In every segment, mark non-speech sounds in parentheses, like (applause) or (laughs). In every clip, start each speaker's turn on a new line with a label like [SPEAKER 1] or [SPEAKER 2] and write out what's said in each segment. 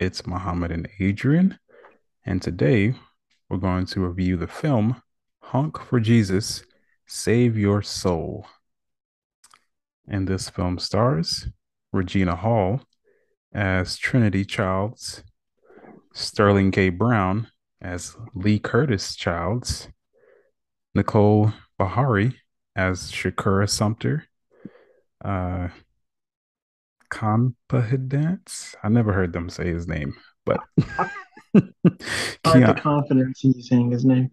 [SPEAKER 1] It's Mohammed and Adrian, and today we're going to review the film Honk for Jesus, Save Your Soul. And this film stars Regina Hall as Trinitie Childs, Sterling K. Brown as Lee Curtis Childs, Nicole Beharie as Shakura Sumter, uh, Conphidance. I never heard them say his name, but (laughs)
[SPEAKER 2] I like the confidence in you saying his name.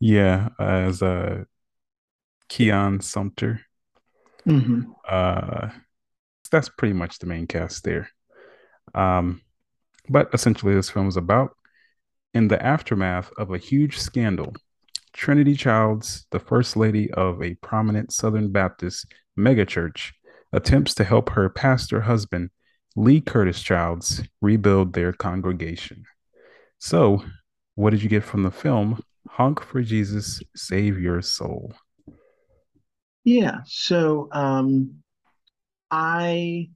[SPEAKER 1] Yeah, as uh, Keon Sumter.
[SPEAKER 2] Mm-hmm.
[SPEAKER 1] Uh, that's pretty much the main cast there. Um, but essentially, this film is about in the aftermath of a huge scandal. Trinitie Childs, the first lady of a prominent Southern Baptist megachurch, attempts to help her pastor husband, Lee Curtis Childs, rebuild their congregation. So, what did you get from the film Honk for Jesus, Save Your Soul?
[SPEAKER 2] Yeah, so um, I,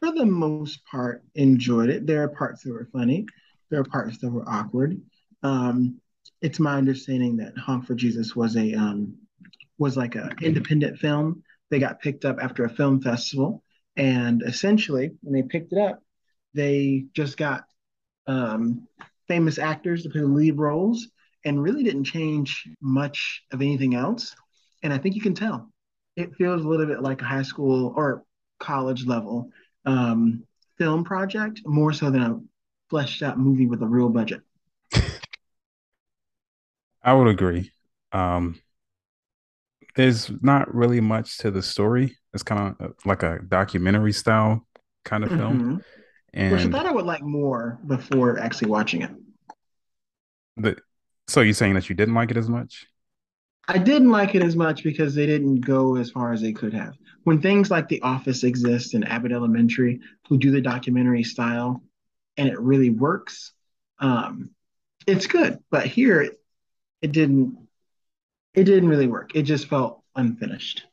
[SPEAKER 2] for the most part, enjoyed it. There are parts that were funny, there are parts that were awkward. Um, it's my understanding that Honk for Jesus was a um, was like an independent film they got picked up after a film festival. And essentially, when they picked it up, they just got um, famous actors to play the lead roles and really didn't change much of anything else. And I think you can tell it feels a little bit like a high school or college level um, film project more so than a fleshed out movie with a real budget. (laughs)
[SPEAKER 1] I would agree. Um, there's not really much to the story. It's kind of like a documentary style kind of film. Mm-hmm.
[SPEAKER 2] And Which I thought I would like more before actually watching it.
[SPEAKER 1] The, so you're saying that you didn't like it as much?
[SPEAKER 2] I didn't like it as much because they didn't go as far as they could have. When things like The Office exist and Abbott Elementary, who do the documentary style, and it really works, um, it's good. But here, it, it didn't it didn't really work. It just felt unfinished.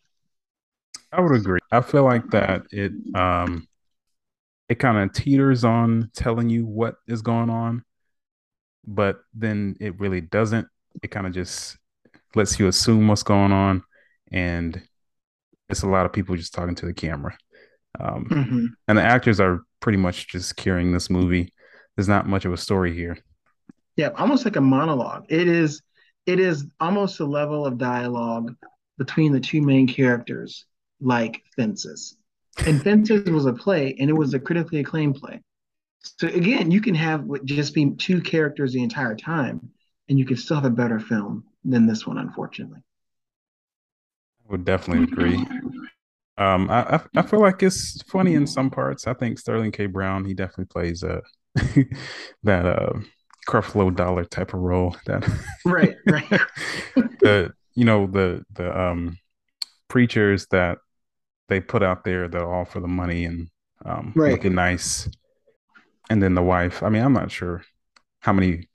[SPEAKER 1] I would agree. I feel like that it um it kind of teeters on telling you what is going on, but then it really doesn't. It kind of just lets you assume what's going on, and it's a lot of people just talking to the camera. Um, mm-hmm. And the actors are pretty much just carrying this movie. There's not much of a story here.
[SPEAKER 2] Yeah, almost like a monologue. It is it is almost a level of dialogue between the two main characters, like Fences. And Fences was a play, and it was a critically acclaimed play. So again, you can have just be two characters the entire time, and you can still have a better film than this one, unfortunately.
[SPEAKER 1] I would definitely agree. Um, I, I feel like it's funny in some parts. I think Sterling K. Brown he definitely plays a (laughs) that uh Creflo Dollar type of role. That (laughs)
[SPEAKER 2] right, right.
[SPEAKER 1] the you know the the um preachers that they put out there that all for the money and um, right. looking nice, and then the wife. I mean, I'm not sure how many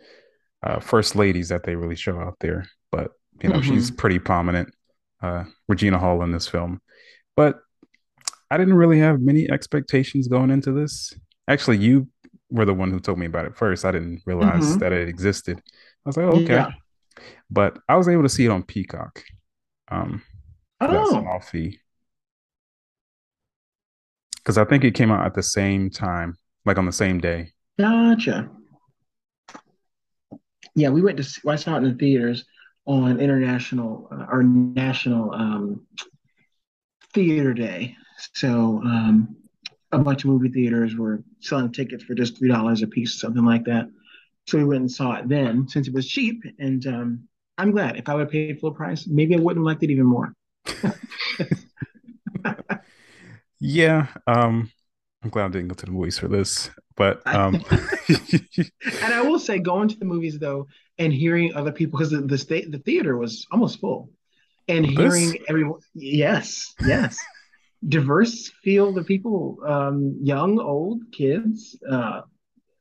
[SPEAKER 1] uh, first ladies that they really show out there, but you know, mm-hmm. she's pretty prominent. Uh, Regina Hall in this film, but I didn't really have many expectations going into this. Actually, you were the one who told me about it first. I didn't realize mm-hmm. that it existed. I was like, oh, okay. Yeah. But I was able to see it on Peacock. Um, oh. small fee. Because I think it came out at the same time, like on the same day.
[SPEAKER 2] Gotcha. Yeah, we went to. I saw it in the theaters on international uh, or national um, theater day. So um, a bunch of movie theaters were selling tickets for just three dollars a piece, something like that. So we went and saw it then, since it was cheap. And um, I'm glad. If I would have paid full price, maybe I wouldn't have liked it even more. (laughs)
[SPEAKER 1] yeah, um, I'm glad I didn't go to the movies for this. But um (laughs)
[SPEAKER 2] and I will say going to the movies though and hearing other people because the, the state the theater was almost full. And hearing this? everyone yes, yes. Diverse field of people, um, young, old, kids. Uh,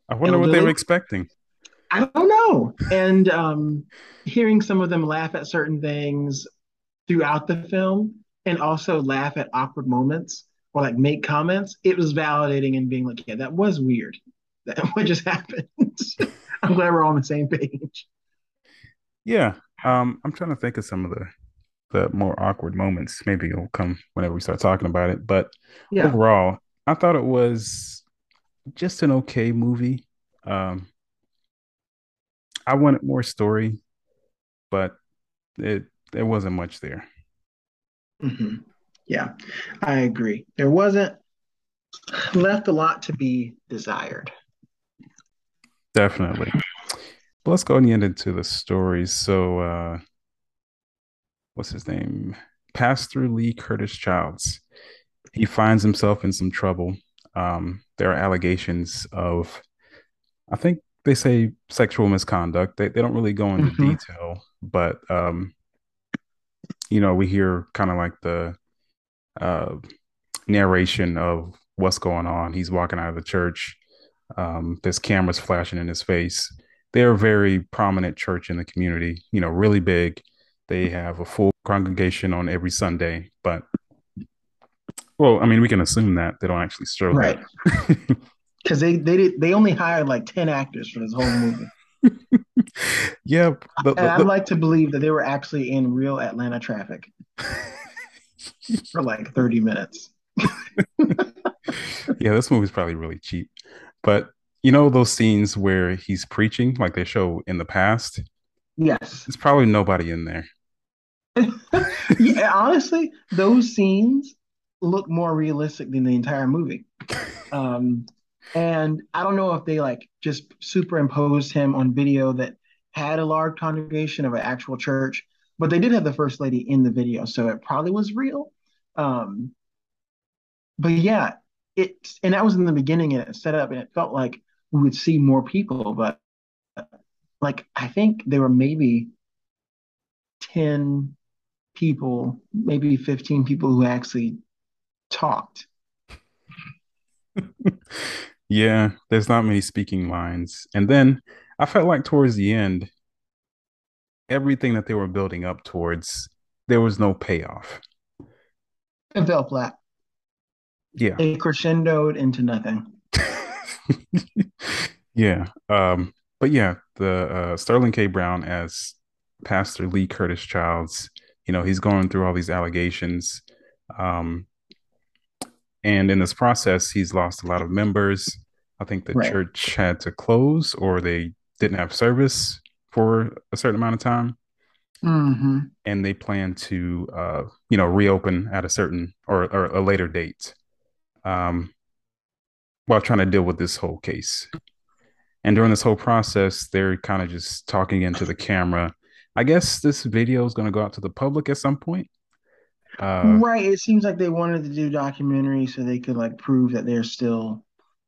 [SPEAKER 1] I wonder elderly. what they were expecting.
[SPEAKER 2] I don't know. And um, hearing some of them laugh at certain things throughout the film and also laugh at awkward moments or like make comments, it was validating and being like, yeah, that was weird. That (laughs) what just happened. (laughs) I'm glad we're all on the same page.
[SPEAKER 1] Yeah. Um, I'm trying to think of some of the the more awkward moments. Maybe it'll come whenever we start talking about it. But yeah. overall, I thought it was just an okay movie. Um, I wanted more story, but it there wasn't much there.
[SPEAKER 2] Mm-hmm. Yeah, I agree. There wasn't left a lot to be desired.
[SPEAKER 1] Definitely. But let's go and get into the stories. So, uh, what's his name? Pastor Lee Curtis Childs. He finds himself in some trouble. Um, there are allegations of, I think they say sexual misconduct. They, they don't really go into mm-hmm. detail, but um, you know, we hear kind of like the uh, narration of what's going on. He's walking out of the church. Um, there's cameras flashing in his face. They're a very prominent church in the community, you know, really big. They have a full congregation on every Sunday, but well, I mean, we can assume that they don't actually show
[SPEAKER 2] right. (laughs) Because they they did they only hired like ten actors for this whole movie. (laughs)
[SPEAKER 1] yeah,
[SPEAKER 2] the, the, I'd like to believe that they were actually in real Atlanta traffic (laughs) for like 30 minutes.
[SPEAKER 1] yeah, this movie's probably really cheap. But you know those scenes where he's preaching, like they show in the past?
[SPEAKER 2] Yes.
[SPEAKER 1] There's probably nobody in there. (laughs)
[SPEAKER 2] yeah, honestly, those scenes look more realistic than the entire movie. Um, and I don't know if they like just superimposed him on video that had a large congregation of an actual church but they did have the first lady in the video, so it probably was real. Um, but yeah, it and that was in the beginning and it set up and it felt like we would see more people, but like I think there were maybe 10 people, maybe 15 people who actually talked. (laughs)
[SPEAKER 1] yeah, there's not many speaking lines. And then I felt like towards the end, everything that they were building up towards, there was no payoff.
[SPEAKER 2] It fell flat.
[SPEAKER 1] Yeah.
[SPEAKER 2] It crescendoed into nothing. (laughs)
[SPEAKER 1] yeah. Um, but yeah, the uh, Sterling K. Brown as Pastor Lee Curtis Childs, you know, he's going through all these allegations. Um, and in this process, he's lost a lot of members. I think the right. church had to close or they didn't have service for a certain amount of time.
[SPEAKER 2] Mm-hmm.
[SPEAKER 1] And they plan to, uh, you know, reopen at a certain or, or a later date um, while trying to deal with this whole case. And during this whole process, they're kind of just talking into the camera. I guess this video is going to go out to the public at some point.
[SPEAKER 2] Uh, right. It seems like they wanted to do documentary so they could like prove that they're still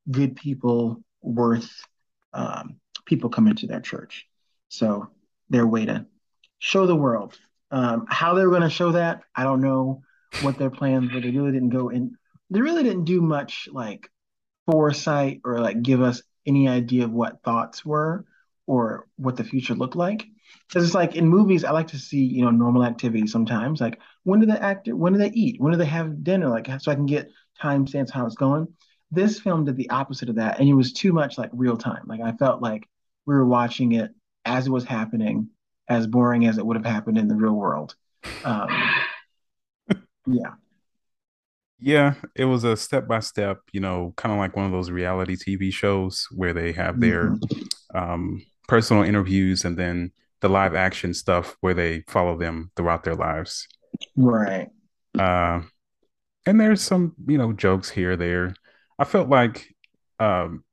[SPEAKER 2] good people worth um, people coming to their church. So their way to show the world. Um, how they're going to show that, I don't know what their plans were. They really didn't go in. They really didn't do much like foresight or like give us any idea of what thoughts were or what the future looked like. Because it's like in movies, I like to see you know normal activity sometimes. Like when do the actor, when do they eat, when do they have dinner, like so I can get time timestamps how it's going. This film did the opposite of that, and it was too much like real time. Like I felt like we were watching it as it was happening, as boring as it would have happened in the real world. Um, (laughs) yeah.
[SPEAKER 1] Yeah, it was a step by step, you know, kind of like one of those reality TV shows where they have their mm-hmm. um, personal interviews and then the live action stuff where they follow them throughout their lives.
[SPEAKER 2] Right.
[SPEAKER 1] Uh, and there's some, you know, jokes here, there. I felt like um,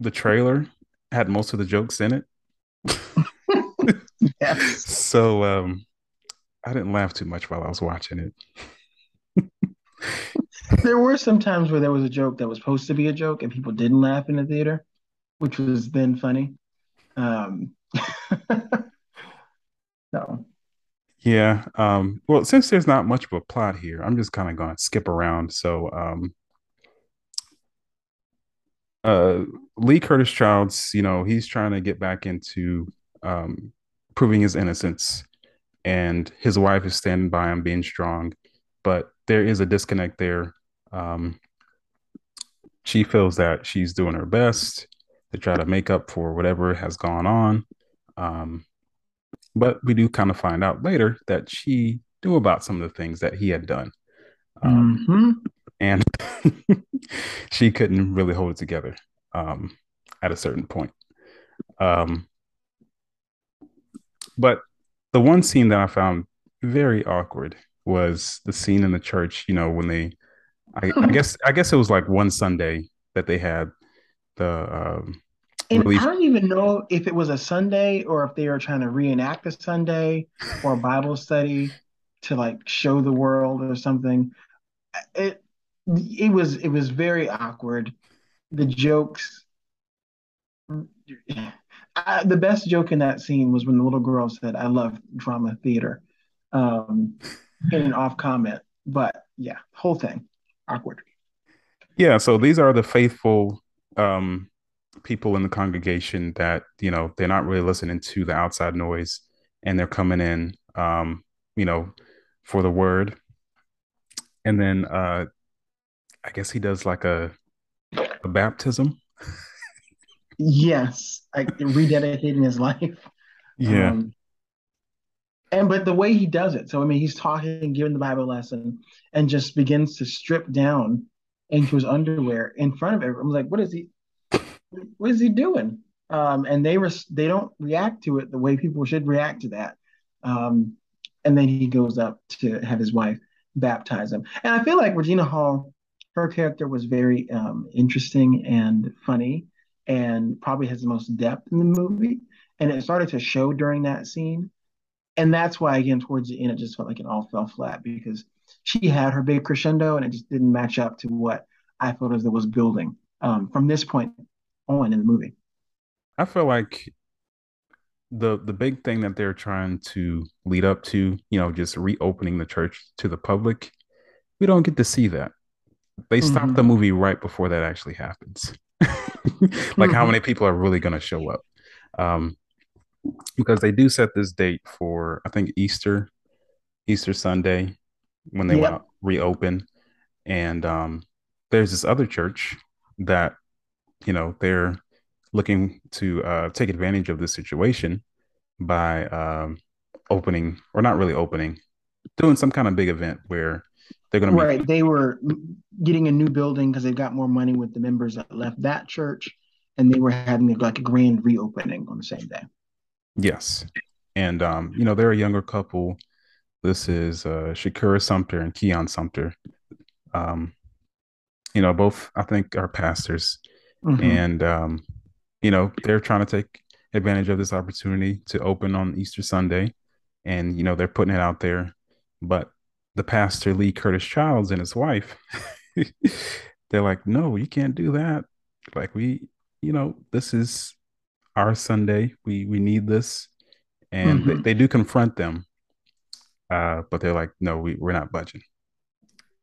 [SPEAKER 1] the trailer had most of the jokes in it. (laughs) yes. So um, I didn't laugh too much while I was watching it. (laughs)
[SPEAKER 2] there were some times where there was a joke that was supposed to be a joke and people didn't laugh in the theater, which was then funny. Um, (laughs)
[SPEAKER 1] so. Yeah. Um, well, since there's not much of a plot here, I'm just kind of going to skip around. So, um, uh, Lee Curtis Childs, you know, he's trying to get back into um, proving his innocence, and his wife is standing by him, being strong. But there is a disconnect there. Um, she feels that she's doing her best to try to make up for whatever has gone on. But we do kind of find out later that she knew about some of the things that he had done. Um, mm-hmm. And (laughs) she couldn't really hold it together um, at a certain point. Um, but the one scene that I found very awkward was the scene in the church. You know, when they, I, I guess, I guess it was like one Sunday that they had the. Um,
[SPEAKER 2] and I don't even know if it was a Sunday or if they were trying to reenact a Sunday or a Bible study to like show the world or something. It it was it was very awkward. The jokes. I, the best joke in that scene was when the little girl said, "I love drama theater," um, in an off comment. But yeah, whole thing awkward.
[SPEAKER 1] Yeah, so these are the faithful um, people in the congregation that you know they're not really listening to the outside noise, and they're coming in, um, you know, for the word. And then uh, I guess he does like a a baptism.
[SPEAKER 2] yes, like rededicating his life.
[SPEAKER 1] Yeah. Um,
[SPEAKER 2] and but the way he does it, so I mean, he's talking, and giving the Bible lesson, and just begins to strip down into his underwear in front of everyone. I'm like, what is he? What is he doing? Um, and they they don't react to it the way people should react to that. Um, and then he goes up to have his wife baptize him. And I feel like Regina Hall, her character was very um, interesting and funny, and probably has the most depth in the movie. And it started to show during that scene and that's why again towards the end it just felt like it all fell flat because she had her big crescendo and it just didn't match up to what I felt as it was building um, from this point on in the movie.
[SPEAKER 1] I feel like the the big thing that they're trying to lead up to, you know, just reopening the church to the public, we don't get to see that. They mm-hmm. stop the movie right before that actually happens. (laughs) like mm-hmm. how many people are really going to show up? Um, because they do set this date for I think Easter, Easter Sunday when they yep. reopen, and um, there's this other church that you know they're looking to uh, take advantage of this situation by um, opening or not really opening, doing some kind of big event where they're going to
[SPEAKER 2] right. Be- they were getting a new building because they've got more money with the members that left that church, and they were having like a grand reopening on the same day.
[SPEAKER 1] Yes. And um, you know, they're a younger couple. This is uh Shakura Sumter and Keon Sumter. Um, you know, both I think are pastors. Mm-hmm. And um, you know, they're trying to take advantage of this opportunity to open on Easter Sunday. And you know, they're putting it out there. But the pastor Lee Curtis Childs and his wife, (laughs) they're like, no, you can't do that. Like we, you know, this is our Sunday. We we need this, and mm-hmm. they, they, do confront them, uh, but they're like, no, we we're not budging,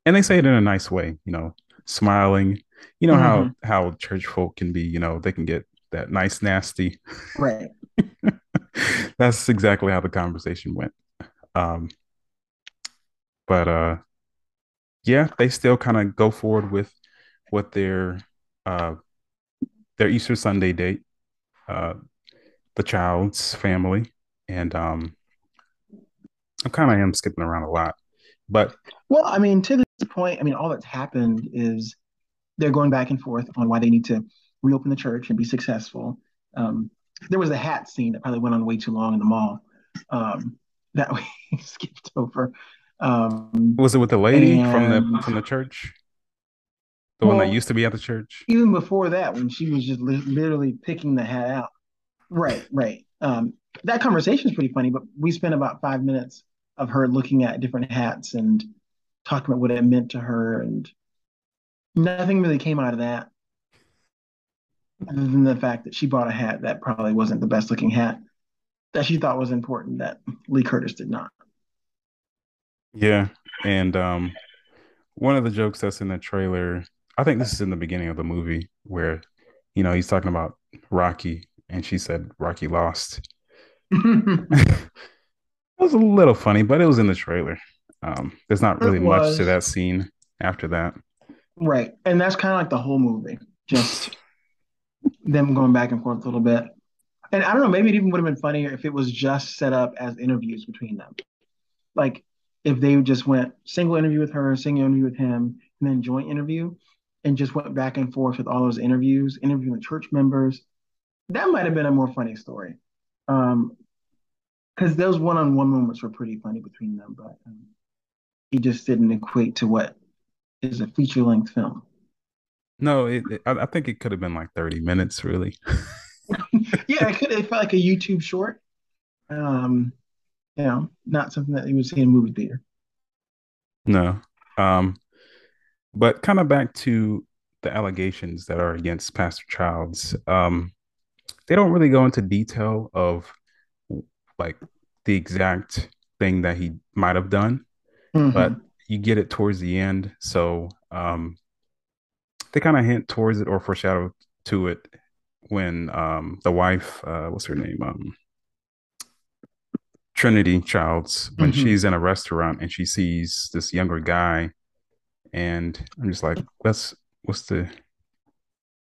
[SPEAKER 1] and they say it in a nice way, you know, smiling. You know mm-hmm. how how church folk can be. You know, they can get that nice nasty.
[SPEAKER 2] Right. (laughs)
[SPEAKER 1] That's exactly how the conversation went. Um, but uh, yeah, they still kind of go forward with what their uh their Easter Sunday date uh, the Childs family, and um, I kind of am skipping around a lot, but
[SPEAKER 2] well, I mean, to this point, I mean, all that's happened is they're going back and forth on why they need to reopen the church and be successful. Um, there was a hat scene that probably went on way too long in the mall um, (laughs) that we skipped over. Um,
[SPEAKER 1] was it with the lady and, from the from the church? The well, one that used to be at the church?
[SPEAKER 2] Even before that, when she was just li- literally picking the hat out. Right, right. Um, that conversation is pretty funny, but we spent about five minutes of her looking at different hats and talking about what it meant to her. And Nothing really came out of that, other than the fact that she bought a hat that probably wasn't the best looking hat that she thought was important that Lee Curtis did not.
[SPEAKER 1] Yeah, and um, one of the jokes that's in the trailer, I think this is in the beginning of the movie where, you know, he's talking about Rocky, and she said Rocky lost. (laughs) it was a little funny, but it was in the trailer. Um, there's not really much to that scene after that.
[SPEAKER 2] Right. And that's kind of like the whole movie, just (laughs) them going back and forth a little bit. And I don't know, maybe it even would have been funnier if it was just set up as interviews between them. Like if they just went single interview with her, single interview with him, and then joint interview, and just went back and forth with all those interviews, interviewing the church members. That might have been a more funny story. Um, because those one-on-one moments were pretty funny between them, but um, he just didn't equate to what is a feature-length film.
[SPEAKER 1] No, it, it, I think it could have been like 30 minutes, really. (laughs)
[SPEAKER 2] yeah, it could have felt like a YouTube short. Um, you know, not something that you would see in a movie theater.
[SPEAKER 1] No. Um, but kind of back to the allegations that are against Pastor Childs. Um, they don't really go into detail of like the exact thing that he might have done, mm-hmm. but you get it towards the end. So um, they kind of hint towards it or foreshadow to it when um, the wife, uh, what's her name? Um, Trinitie Childs, when mm-hmm. she's in a restaurant and she sees this younger guy, and I'm just like, that's what's the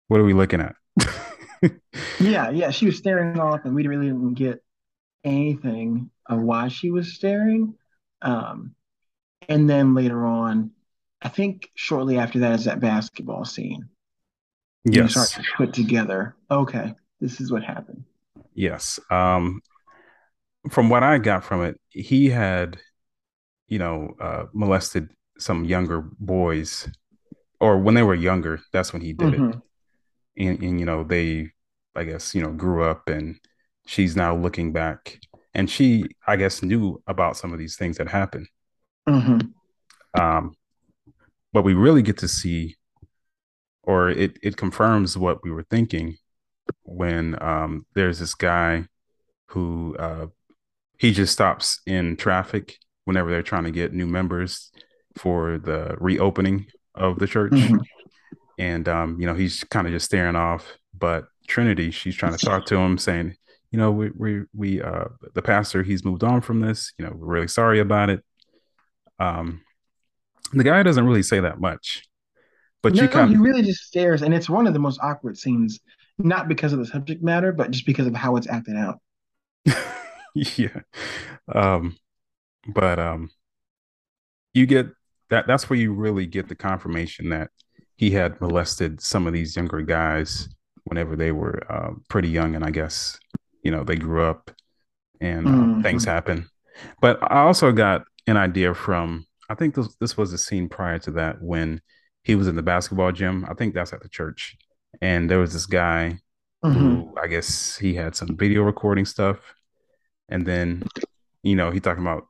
[SPEAKER 1] what are we looking at? (laughs)
[SPEAKER 2] yeah, yeah. She was staring off and we really didn't get anything of why she was staring. Um, and then later on, I think shortly after that is that basketball scene.
[SPEAKER 1] Yes. You start
[SPEAKER 2] to put together, okay, this is what happened.
[SPEAKER 1] Yes. Um, from what I got from it, he had, you know, uh, molested some younger boys, or when they were younger, that's when he did mm-hmm. it. And, and, you know, they, I guess, you know, grew up and she's now looking back and she, I guess, knew about some of these things that happened. Mm-hmm. Um, but we really get to see, or it it confirms what we were thinking when um, there's this guy who uh, he just stops in traffic whenever they're trying to get new members for the reopening of the church, mm-hmm. and um, you know he's kind of just staring off. But Trinitie, she's trying to talk to him, saying, you know, we we we uh, the pastor he's moved on from this. You know, we're really sorry about it. Um, the guy doesn't really say that much, but no, you kind
[SPEAKER 2] of he really just stares, and it's one of the most awkward scenes, not because of the subject matter, but just because of how it's acted out. (laughs)
[SPEAKER 1] yeah, um, but um, you get that. That's where you really get the confirmation that he had molested some of these younger guys whenever they were uh, pretty young, and I guess you know they grew up and uh, mm-hmm. things happen. But I also got an idea from I think this this was a scene prior to that when he was in the basketball gym. I think that's at the church, and there was this guy mm-hmm. who I guess he had some video recording stuff, and then you know he talking about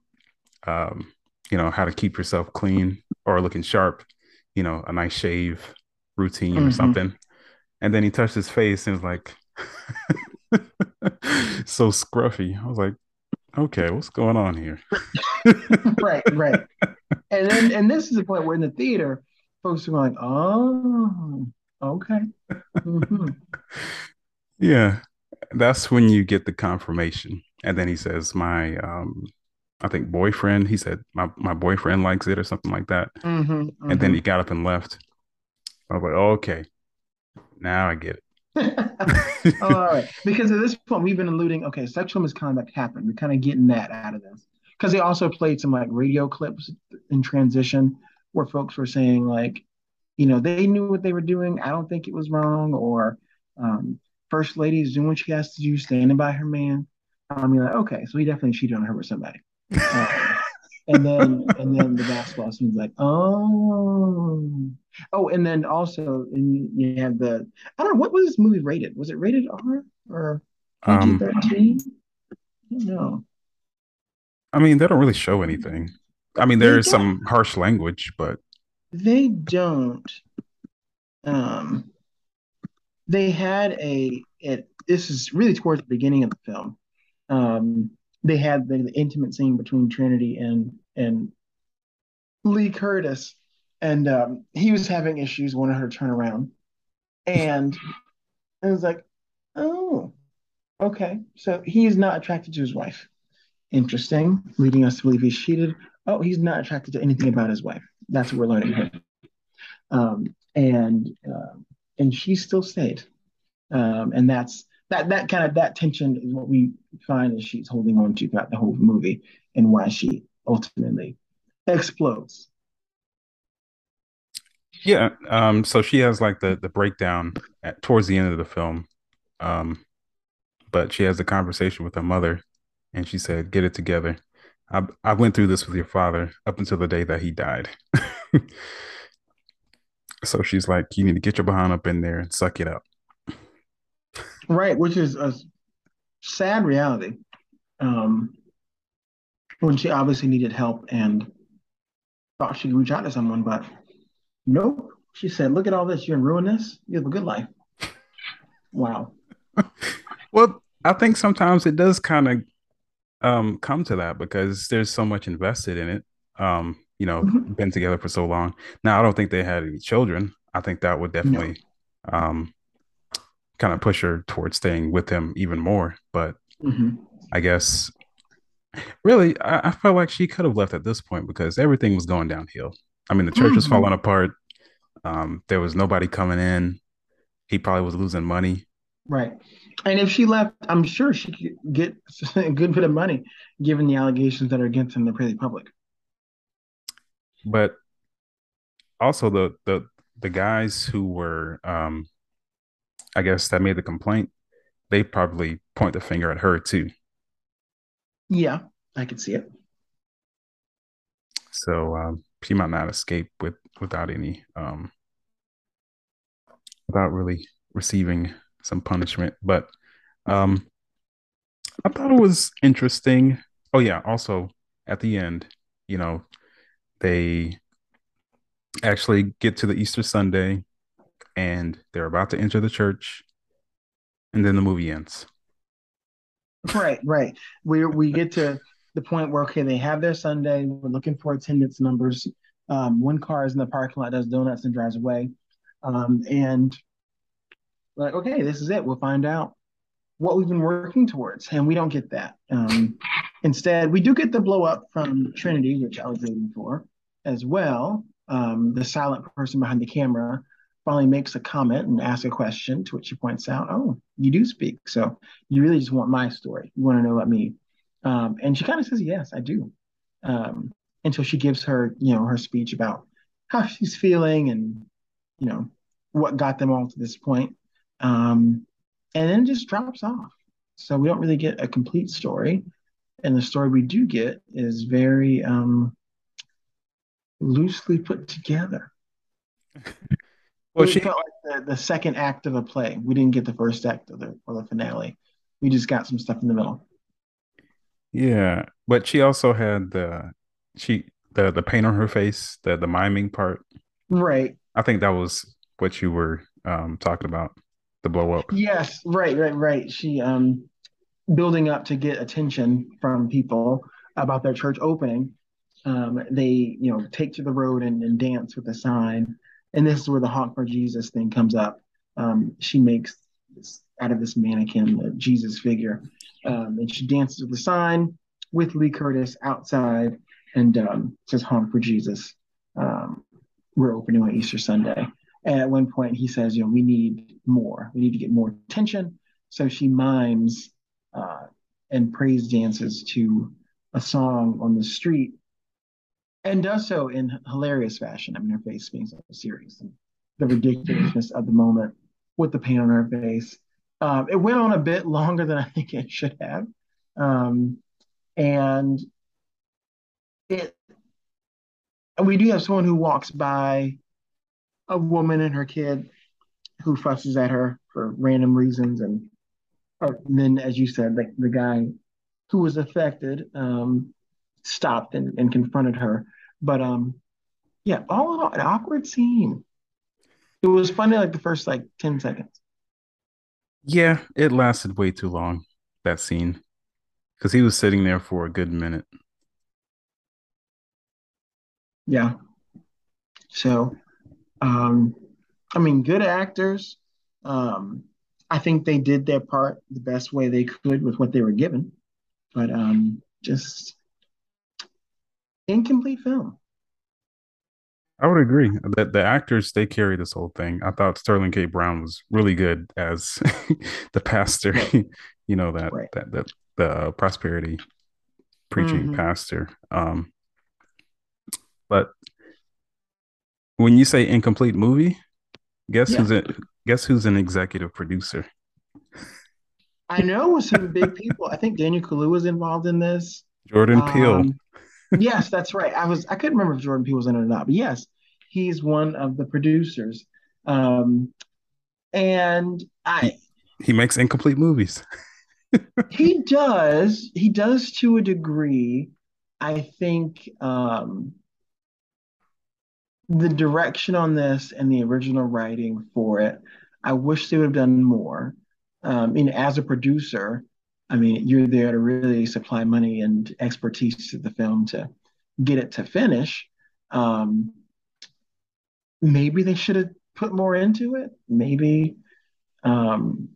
[SPEAKER 1] um, you know how to keep yourself clean or looking sharp, you know a nice shave routine mm-hmm. or something, and then he touched his face and was like (laughs) so scruffy. I was like, okay, what's going on here? (laughs)
[SPEAKER 2] right, right. And then, and this is the point where in the theater, folks are going, oh, okay. Mm-hmm. (laughs)
[SPEAKER 1] Yeah, that's when you get the confirmation. And then he says, my, um, I think boyfriend, he said, my, my boyfriend likes it or something like that. Mm-hmm, mm-hmm. And then he got up and left. I was like, oh, okay, now I get it. (laughs)
[SPEAKER 2] All right. Because at this point, we've been alluding, okay, sexual misconduct happened. We're kind of getting that out of this. Because they also played some like radio clips in transition where folks were saying, like, you know, they knew what they were doing. I don't think it was wrong. Or um, First Lady is doing what she has to do, standing by her man. Um, you're like, okay, so he definitely cheated on her with somebody. (laughs) Um, and then and then the basketball seems like, oh, oh, and then also and you have the I don't know what was this movie rated? Was it rated R or PG thirteen? Um, no.
[SPEAKER 1] I mean, they don't really show anything. I mean, there is some harsh language, but
[SPEAKER 2] they don't. um, they had a it. This is really towards the beginning of the film. Um, they had the, the intimate scene between Trinitie and and Lee Curtis, and um, he was having issues, wanted her to turn around, and it was like, oh, okay, so he's not attracted to his wife. Interesting, leading us to believe he's cheated. Oh, he's not attracted to anything about his wife. That's what we're learning here. Um, and uh, and she still stayed, um, and that's that that kind of that tension is what we find that she's holding on to throughout the whole movie, and why she ultimately explodes.
[SPEAKER 1] Yeah. Um, so she has like the the breakdown at towards the end of the film. Um, but she has a conversation with her mother and she said, Get it together. I I went through this with your father up until the day that he died. (laughs) so she's like, You need to get your behind up in there and suck it up.
[SPEAKER 2] Right, which is a sad reality. Um when she obviously needed help and thought she could reach out to someone, but nope. She said, Look at all this. You're in ruin this. You have a good life. Wow. (laughs)
[SPEAKER 1] well, I think sometimes it does kind of um, come to that because there's so much invested in it. Um, you know, mm-hmm. been together for so long. Now, I don't think they had any children. I think that would definitely no. um, kind of push her towards staying with him even more. But mm-hmm. I guess really, I, I, felt like she could have left at this point because everything was going downhill. I mean, the church mm-hmm. was falling apart. Um, there was nobody coming in. He probably was losing money.
[SPEAKER 2] Right. And if she left, I'm sure she could get (laughs) a good bit of money given the allegations that are against him in the pretty public.
[SPEAKER 1] But also the the the guys who were um I guess that made the complaint, they probably point the finger at her too.
[SPEAKER 2] Yeah, I can see it.
[SPEAKER 1] So um, she might not escape with without any um without really receiving some punishment. But um, I thought it was interesting. Oh yeah, also at the end, you know, they actually get to the Easter Sunday and they're about to enter the church and then the movie ends.
[SPEAKER 2] Right, right. We we get to the point where okay, they have their Sunday. We're looking for attendance numbers. Um, one car is in the parking lot, does donuts, and drives away. Um, and like, okay, this is it. We'll find out what we've been working towards, and we don't get that. Um, instead, we do get the blow up from Trinitie, which I was waiting for, as well. Um, the silent person behind the camera finally makes a comment and asks a question, to which she points out, "Oh, you do speak, so you really just want my story. You want to know about me." Um, and she kind of says, "Yes, I do." Um, until she gives her, you know, her speech about how she's feeling and, you know, what got them all to this point. Um, and then just drops off. So we don't really get a complete story. And the story we do get is very um, loosely put together. (laughs) well, she felt like the, the second act of a play. We didn't get the first act of the or the finale. We just got some stuff in the middle.
[SPEAKER 1] Yeah, but she also had the she the the paint on her face, the the miming part.
[SPEAKER 2] Right.
[SPEAKER 1] I think that was what you were um, talking about the blow up.
[SPEAKER 2] Yes, right, right, right. She um building up to get attention from people about their church opening. Um, they, you know, take to the road and, and dance with a sign. And this is where the Honk for Jesus thing comes up. Um, she makes this, out of this mannequin the Jesus figure. Um, and she dances with the sign with Lee Curtis outside and um, says honk for Jesus. Um, we're opening on Easter Sunday. And at one point, he says, you know, we need more. We need to get more attention. So she mimes uh, and praise dances to a song on the street and does so in hilarious fashion. I mean, her face being so serious and the ridiculousness of the moment with the pain on her face. Um, it went on a bit longer than I think it should have. Um, and it, we do have someone who walks by a woman and her kid who fusses at her for random reasons, and, and then, as you said, like the guy who was affected um, stopped and, and confronted her. But um, yeah, all in all, an awkward scene. It was funny like the first like 10 seconds.
[SPEAKER 1] Yeah, it lasted way too long, that scene. Because he was sitting there for a good minute.
[SPEAKER 2] Yeah. So um I mean good actors. Um I think they did their part the best way they could with what they were given. But um just incomplete film.
[SPEAKER 1] I would agree that the actors they carry this whole thing. I thought Sterling K. Brown was really good as (laughs) the pastor. (laughs) you know that right. that that the uh, prosperity preaching mm-hmm. pastor. Um, but when you say incomplete movie, guess yeah. who's it? Guess who's an executive producer?
[SPEAKER 2] I know some big people. I think Daniel Kaluuya was involved in this.
[SPEAKER 1] Jordan Peele. Um,
[SPEAKER 2] yes, that's right. I was I couldn't remember if Jordan Peele was in it or not, but yes, he's one of the producers. Um, and I
[SPEAKER 1] he makes incomplete movies. (laughs)
[SPEAKER 2] he does. He does to a degree. I think um, the direction on this and the original writing for it, I wish they would have done more. Um, and as a producer, I mean, you're there to really supply money and expertise to the film to get it to finish. Um, maybe they should have put more into it. Maybe um,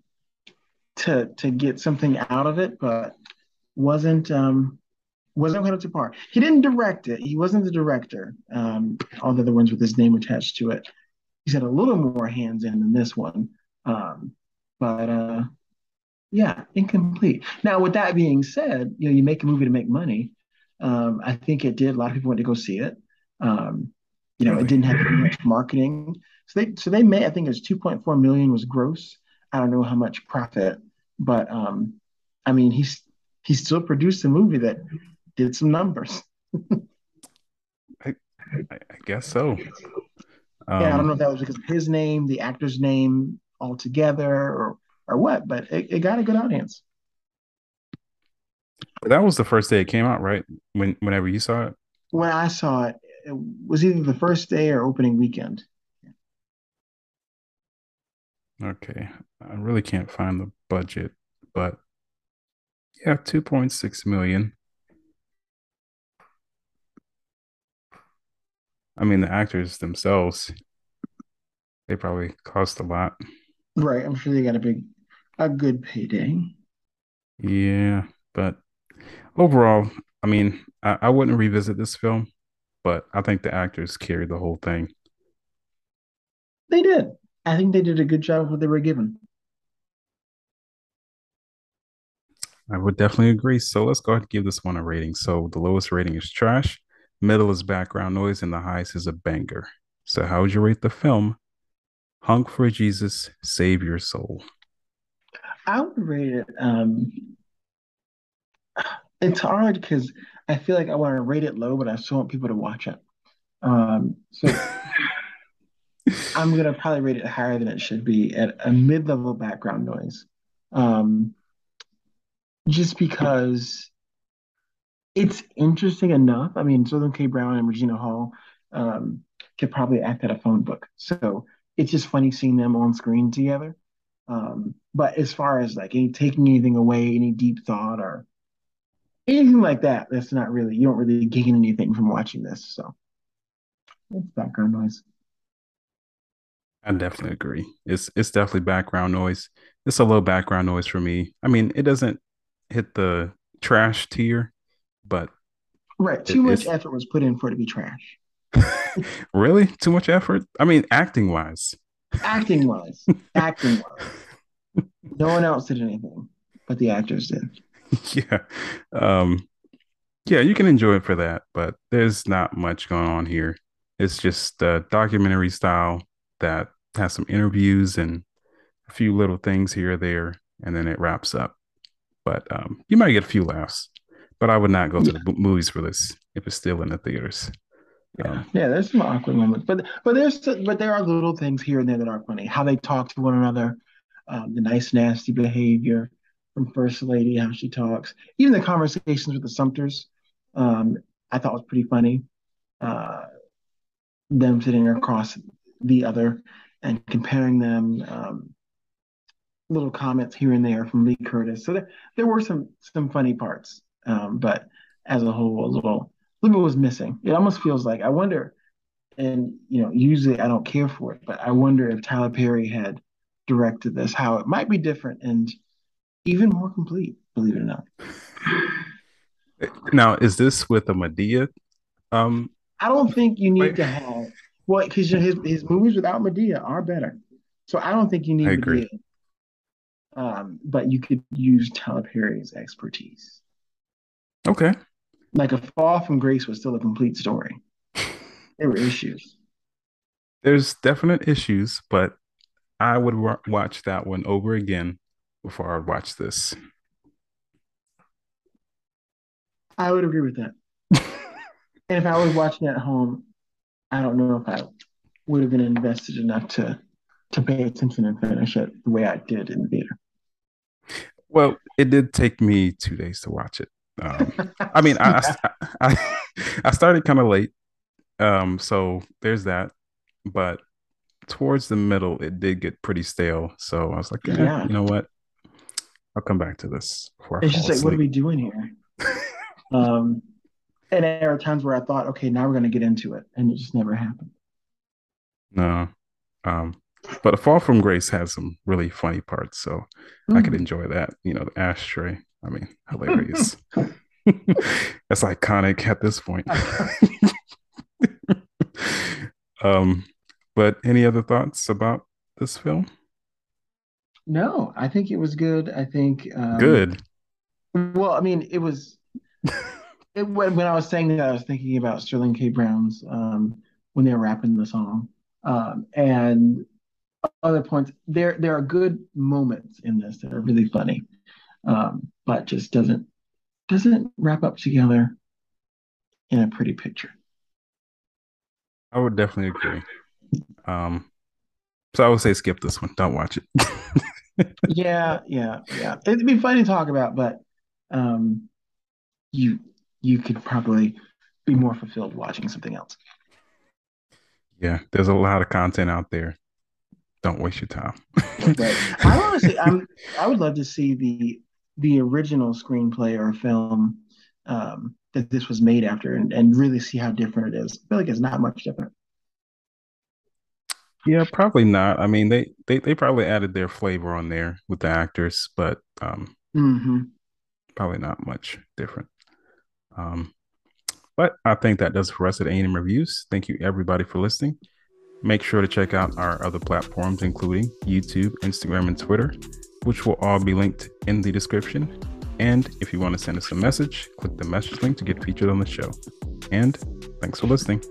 [SPEAKER 2] to to get something out of it, but wasn't um, wasn't quite up to par. He didn't direct it. He wasn't the director. Um, all the other ones with his name attached to it. He's had a little more hands in than this one. Um, but uh, yeah, incomplete. Now, with that being said, you know, you make a movie to make money. Um, I think it did. A lot of people went to go see it. Um, you know, it didn't have much marketing. So they so they made. I think it was 2.4 million was gross. I don't know how much profit, but um, I mean, he's he still produced a movie that did some numbers.
[SPEAKER 1] I, I guess so.
[SPEAKER 2] Um, yeah, I don't know if that was because of his name, the actor's name altogether, or or what, but it, it got a good audience.
[SPEAKER 1] That was the first day it came out, right? When whenever you saw it.
[SPEAKER 2] When I saw it, it was either the first day or opening weekend.
[SPEAKER 1] Okay, I really can't find the budget, but yeah, two point six million. I mean, the actors themselves, they probably cost a lot.
[SPEAKER 2] Right. I'm sure they got a big, a good payday.
[SPEAKER 1] Yeah, but overall, I mean, I, I wouldn't revisit this film, but I think the actors carried the whole thing.
[SPEAKER 2] They did. I think they did a good job of what they were given.
[SPEAKER 1] I would definitely agree. So let's go ahead and give this one a rating. So the lowest rating is trash, middle is background noise, and the highest is a banger. So how would you rate the film Honk for Jesus, Save Your Soul.
[SPEAKER 2] I would rate it. Um, it's hard because I feel like I want to rate it low, but I still want people to watch it. Um, so (laughs) I'm gonna probably rate it higher than it should be at a mid-level background noise. Um, just because it's interesting enough. I mean, Sterling K. Brown and Regina Hall um, could probably act at a phone book. So it's just funny seeing them on screen together. Um, but as far as like any taking anything away, any deep thought or anything like that, that's not really you don't really gain anything from watching this. So it's background noise.
[SPEAKER 1] I definitely agree. It's it's definitely background noise. It's a low background noise for me. I mean, it doesn't hit the trash tier, but
[SPEAKER 2] right. Too much effort was put in for it to be trash. (laughs)
[SPEAKER 1] really? Too much effort? I mean, acting wise.
[SPEAKER 2] Acting wise. (laughs) acting wise. No one else did anything, but the actors did. (laughs)
[SPEAKER 1] yeah. Um, yeah, you can enjoy it for that, but there's not much going on here. It's just a documentary style that has some interviews and a few little things here or there, and then it wraps up. But um, you might get a few laughs, but I would not go to yeah. the movies for this if it's still in the theaters.
[SPEAKER 2] Yeah, yeah. There's some awkward moments, but but there's but there are little things here and there that are funny. How they talk to one another, um, the nice nasty behavior from First Lady, how she talks, even the conversations with the Sumters, um, I thought was pretty funny. Uh, them sitting across the other and comparing them. Um, little comments here and there from Lee Curtis. So there, there were some some funny parts, um, but as a whole, a little a little bit was missing. It almost feels like I wonder, and you know, usually I don't care for it, but I wonder if Tyler Perry had directed this, how it might be different and even more complete. Believe it or not.
[SPEAKER 1] Now, is this with a Madea? Um,
[SPEAKER 2] I don't think you need wait. to have well because his his movies without Madea are better. So I don't think you need I agree. Madea um, but you could use Tyler Perry's expertise.
[SPEAKER 1] Okay.
[SPEAKER 2] Like a fall from grace was still a complete story. (laughs) there were issues.
[SPEAKER 1] There's definite issues, but I would w- watch that one over again before I would watch this.
[SPEAKER 2] I would agree with that. (laughs) and if I was watching at home, I don't know if I would have been invested enough to to pay attention and finish it the way I did in the theater.
[SPEAKER 1] Well, it did take me two days to watch it. Um, I mean, I, I, (laughs) I started kind of late, um, so there's that. But towards the middle, it did get pretty stale. So I was like, eh, yeah, you know what? I'll come back to this.
[SPEAKER 2] Before it's just like, what are we doing here? (laughs) um, and there are times where I thought, okay, now we're going to get into it, and it just never happened.
[SPEAKER 1] No, um, but a fall from grace has some really funny parts so mm. i could mm. enjoy that you know the ashtray i mean (laughs) hilarious. That's iconic at this point. (laughs) Um but any other thoughts about this film?
[SPEAKER 2] No i think it was good. I think
[SPEAKER 1] um, good.
[SPEAKER 2] Well i mean it was (laughs) it, when, when i was saying that i was thinking about sterling k. Brown's um when they were rapping the song. Um, and other points. There there are good moments in this that are really funny, um, but just doesn't doesn't wrap up together in a pretty picture.
[SPEAKER 1] I would definitely agree. Um, so I would say skip this one. Don't watch
[SPEAKER 2] it. (laughs) yeah, yeah, yeah. It'd be fun to talk about, but um, you you could probably be more fulfilled watching something else.
[SPEAKER 1] Yeah, there's a lot of content out there don't waste your time.
[SPEAKER 2] I honestly, I'm, I would love to see the the original screenplay or film um, that this was made after, and, and really see how different it is. I feel like it's not much different.
[SPEAKER 1] Yeah, probably not. I mean, they they they probably added their flavor on there with the actors, but um, mm-hmm. probably not much different. Um, but I think that does it for us at A&M Reviews. Thank you everybody for listening. Make sure to check out our other platforms, including YouTube, Instagram, and Twitter, which will all be linked in the description. And if you want to send us a message, click the message link to get featured on the show. And thanks for listening.